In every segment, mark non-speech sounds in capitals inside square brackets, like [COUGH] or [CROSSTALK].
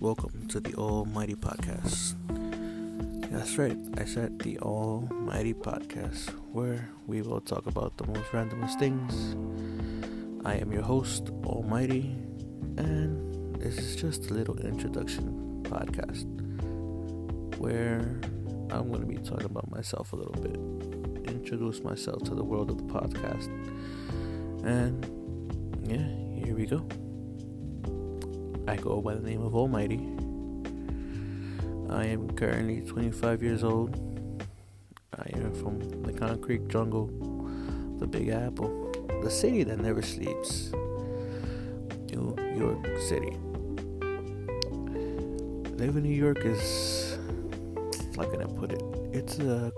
welcome to the Almighty Podcast. That's right, I said the Almighty Podcast, where we will talk about the most randomest things. I am your host, Almighty, and this is just a little introduction podcast where I'm going to be talking about myself a little bit, introduce myself to the world of the podcast, and yeah, here we go. I go by the name of Almighty. I am currently 25 years old. I am from the concrete jungle, the Big Apple, the city that never sleeps, New York City. Living in New York is, how can I put it? It's a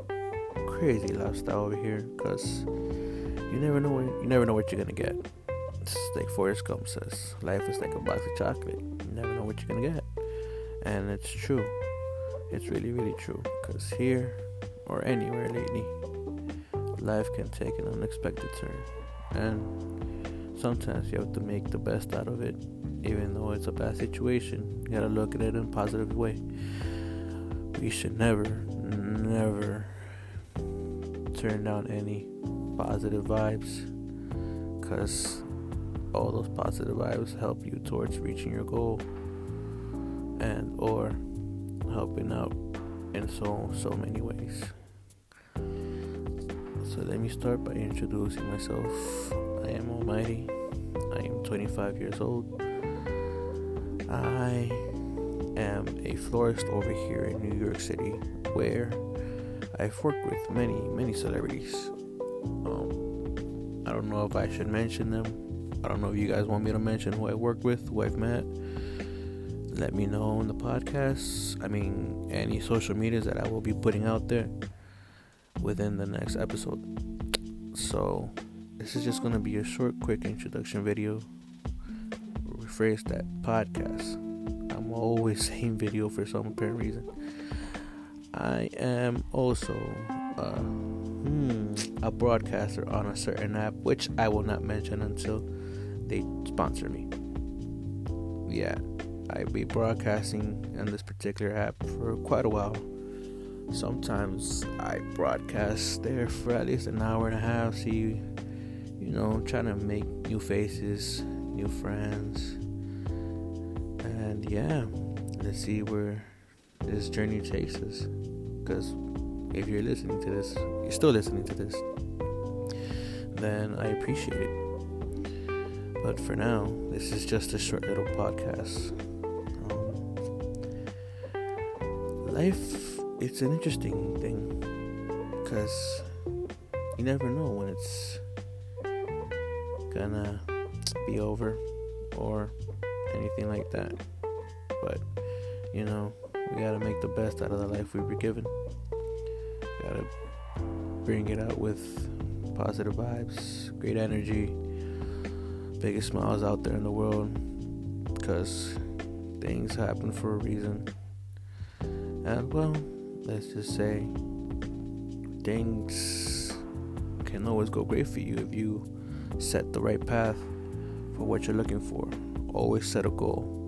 crazy lifestyle over here because you never know you never know what you're gonna get. It's like Forrest Gump says, life is like a box of chocolate. You never know what you're gonna get. And it's true. It's really, really true. Because here or anywhere lately, life can take an unexpected turn. And sometimes you have to make the best out of it. Even though it's a bad situation, you gotta look at it in a positive way. We should never, never turn down any positive vibes. Because all those positive vibes help you towards reaching your goal and or helping out in so so many ways. So let me start by introducing myself. I am almighty. I am 25 years old. I am a florist over here in new york city where i've worked with many many celebrities. Um, i don't know if i should mention them I don't know if you guys want me to mention who I work with, who I've met. Let me know in the podcast. I mean, any social medias that I will be putting out there within the next episode. So, this is just going to be a short, quick introduction video. Rephrase that podcast. I'm always [LAUGHS] saying video for some apparent reason. I am also uh, a broadcaster on a certain app, which I will not mention until they sponsor me. Yeah, I'll be broadcasting on this particular app for quite a while. Sometimes I broadcast there for at least an hour and a half, see, you know, trying to make new faces, new friends. And yeah, let's see where this journey takes us. Because if you're listening to this, you're still listening to this, then I appreciate it. But for now, this is just a short little podcast. Um, life, it's an interesting thing because you never know when it's gonna be over or anything like that. But, you know, we gotta make the best out of the life we were given. Gotta bring it out with positive vibes, great energy biggest smiles out there in the world because things happen for a reason. And well, let's just say things can always go great for you if you set the right path for what you're looking for. Always set a goal.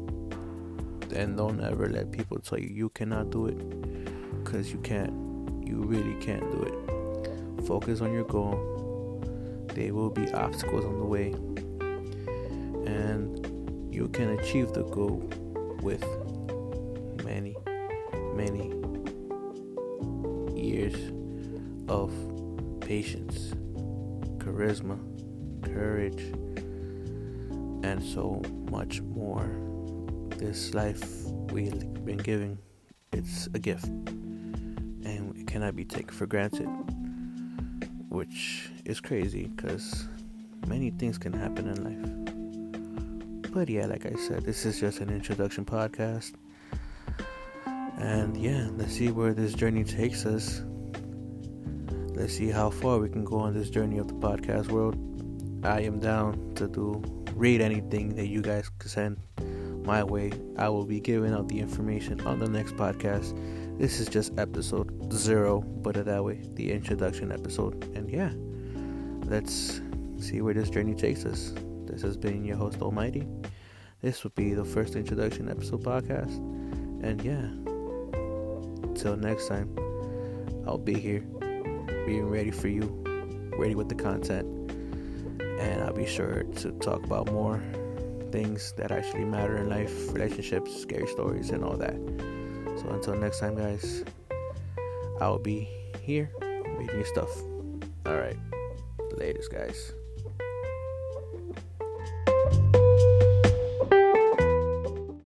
And don't ever let people tell you you cannot do it because you can't. You really can't do it. Focus on your goal. There will be obstacles on the way and you can achieve the goal with many, many years of patience, charisma, courage, and so much more. This life we've been given, it's a gift, and it cannot be taken for granted, which is crazy because many things can happen in life. But yeah, like I said, this is just an introduction podcast. And yeah, let's see where this journey takes us. Let's see how far we can go on this journey of the podcast world. I am down to do read anything that you guys can send my way. I will be giving out the information on the next podcast. This is just episode zero, put it that way, the introduction episode. And yeah, let's see where this journey takes us. This has been your host, Almighty. this would be the first introduction episode podcast. And yeah, till next time, I'll be here, being ready for you, ready with the content. And I'll be sure to talk about more things that actually matter in life relationships, scary stories, and all that. So until next time, guys, I'll be here making stuff. All right. Latest, guys.